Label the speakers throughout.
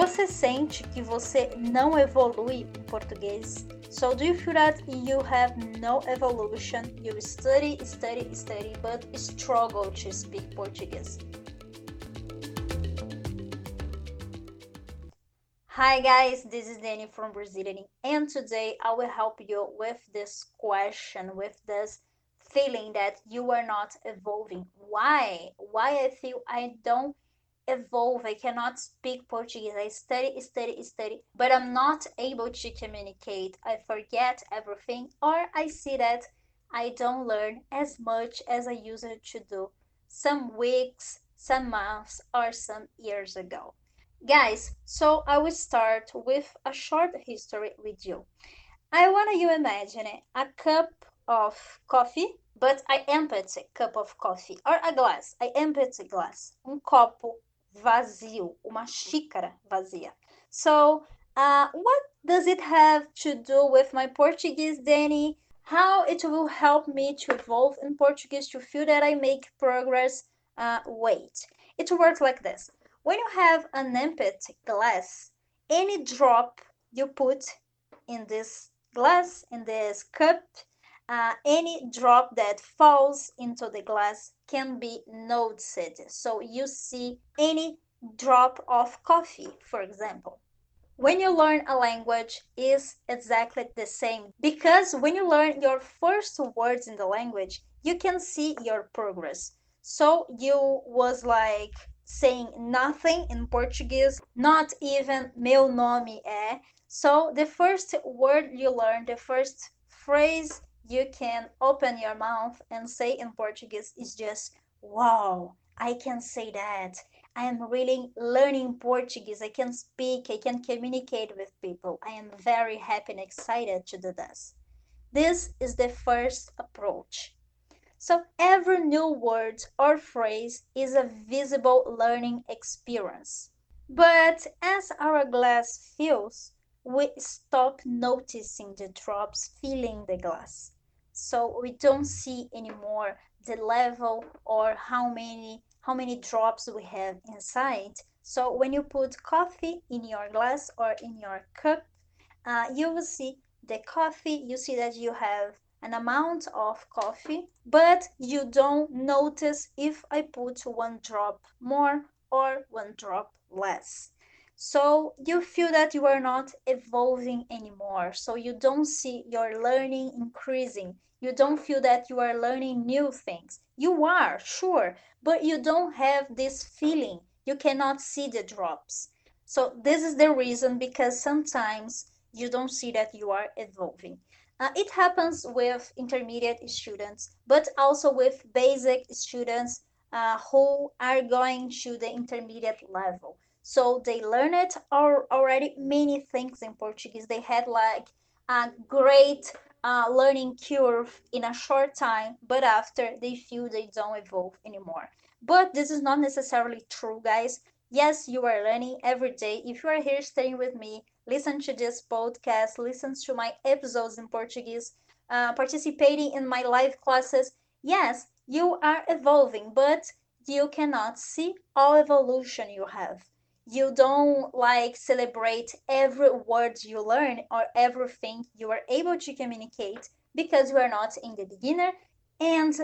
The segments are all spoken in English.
Speaker 1: Você sente que você não evolui em português? So do you feel that you have no evolution? You study, study, study, but struggle to speak Portuguese. Hi guys, this is Danny from Brazilian and today I will help you with this question, with this feeling that you are not evolving. Why? Why I feel I don't evolve, I cannot speak Portuguese. I study, study, study, but I'm not able to communicate. I forget everything or I see that I don't learn as much as I used to do some weeks, some months or some years ago. Guys, so I will start with a short history with you. I want you imagine a cup of coffee, but I empty a cup of coffee, or a glass, I empty glass, um copo vazio, uma xícara vazia. So, uh, what does it have to do with my Portuguese, Danny? How it will help me to evolve in Portuguese to feel that I make progress? Uh, wait, it works like this. When you have an empty glass, any drop you put in this glass, in this cup, uh, any drop that falls into the glass can be noticed. So you see any drop of coffee, for example. When you learn a language is exactly the same because when you learn your first words in the language, you can see your progress. So you was like saying nothing in Portuguese, not even meu nome é. So the first word you learn, the first phrase you can open your mouth and say in Portuguese is just wow, I can say that. I am really learning Portuguese. I can speak, I can communicate with people. I am very happy and excited to do this. This is the first approach. So every new word or phrase is a visible learning experience. But as our glass fills, we stop noticing the drops filling the glass. So we don't see anymore the level or how many how many drops we have inside. So when you put coffee in your glass or in your cup, uh, you will see the coffee, you see that you have an amount of coffee, but you don't notice if I put one drop more or one drop less. So you feel that you are not evolving anymore. So you don't see your learning increasing. You don't feel that you are learning new things. You are, sure, but you don't have this feeling. You cannot see the drops. So this is the reason because sometimes you don't see that you are evolving. Uh, it happens with intermediate students, but also with basic students uh, who are going to the intermediate level. So they learned already many things in Portuguese. They had like a great uh, learning curve in a short time, but after they feel they don't evolve anymore. But this is not necessarily true, guys. Yes, you are learning every day. If you are here staying with me, listen to this podcast, listen to my episodes in Portuguese, uh, participating in my live classes. Yes, you are evolving, but you cannot see all evolution you have. You don't like celebrate every word you learn or everything you are able to communicate because you are not in the beginner and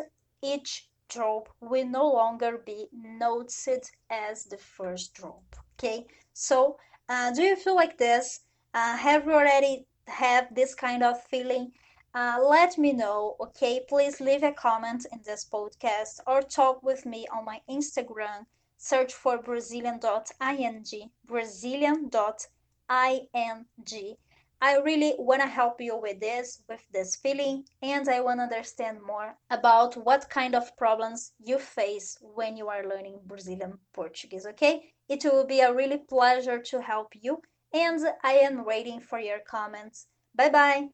Speaker 1: each drop will no longer be noted as the first drop. Okay, so uh, do you feel like this? Uh, have you already have this kind of feeling? Uh, let me know, okay? Please leave a comment in this podcast or talk with me on my Instagram. Search for Brazilian.ing, Brazilian.ing. I really want to help you with this, with this feeling, and I want to understand more about what kind of problems you face when you are learning Brazilian Portuguese, okay? It will be a really pleasure to help you, and I am waiting for your comments. Bye bye!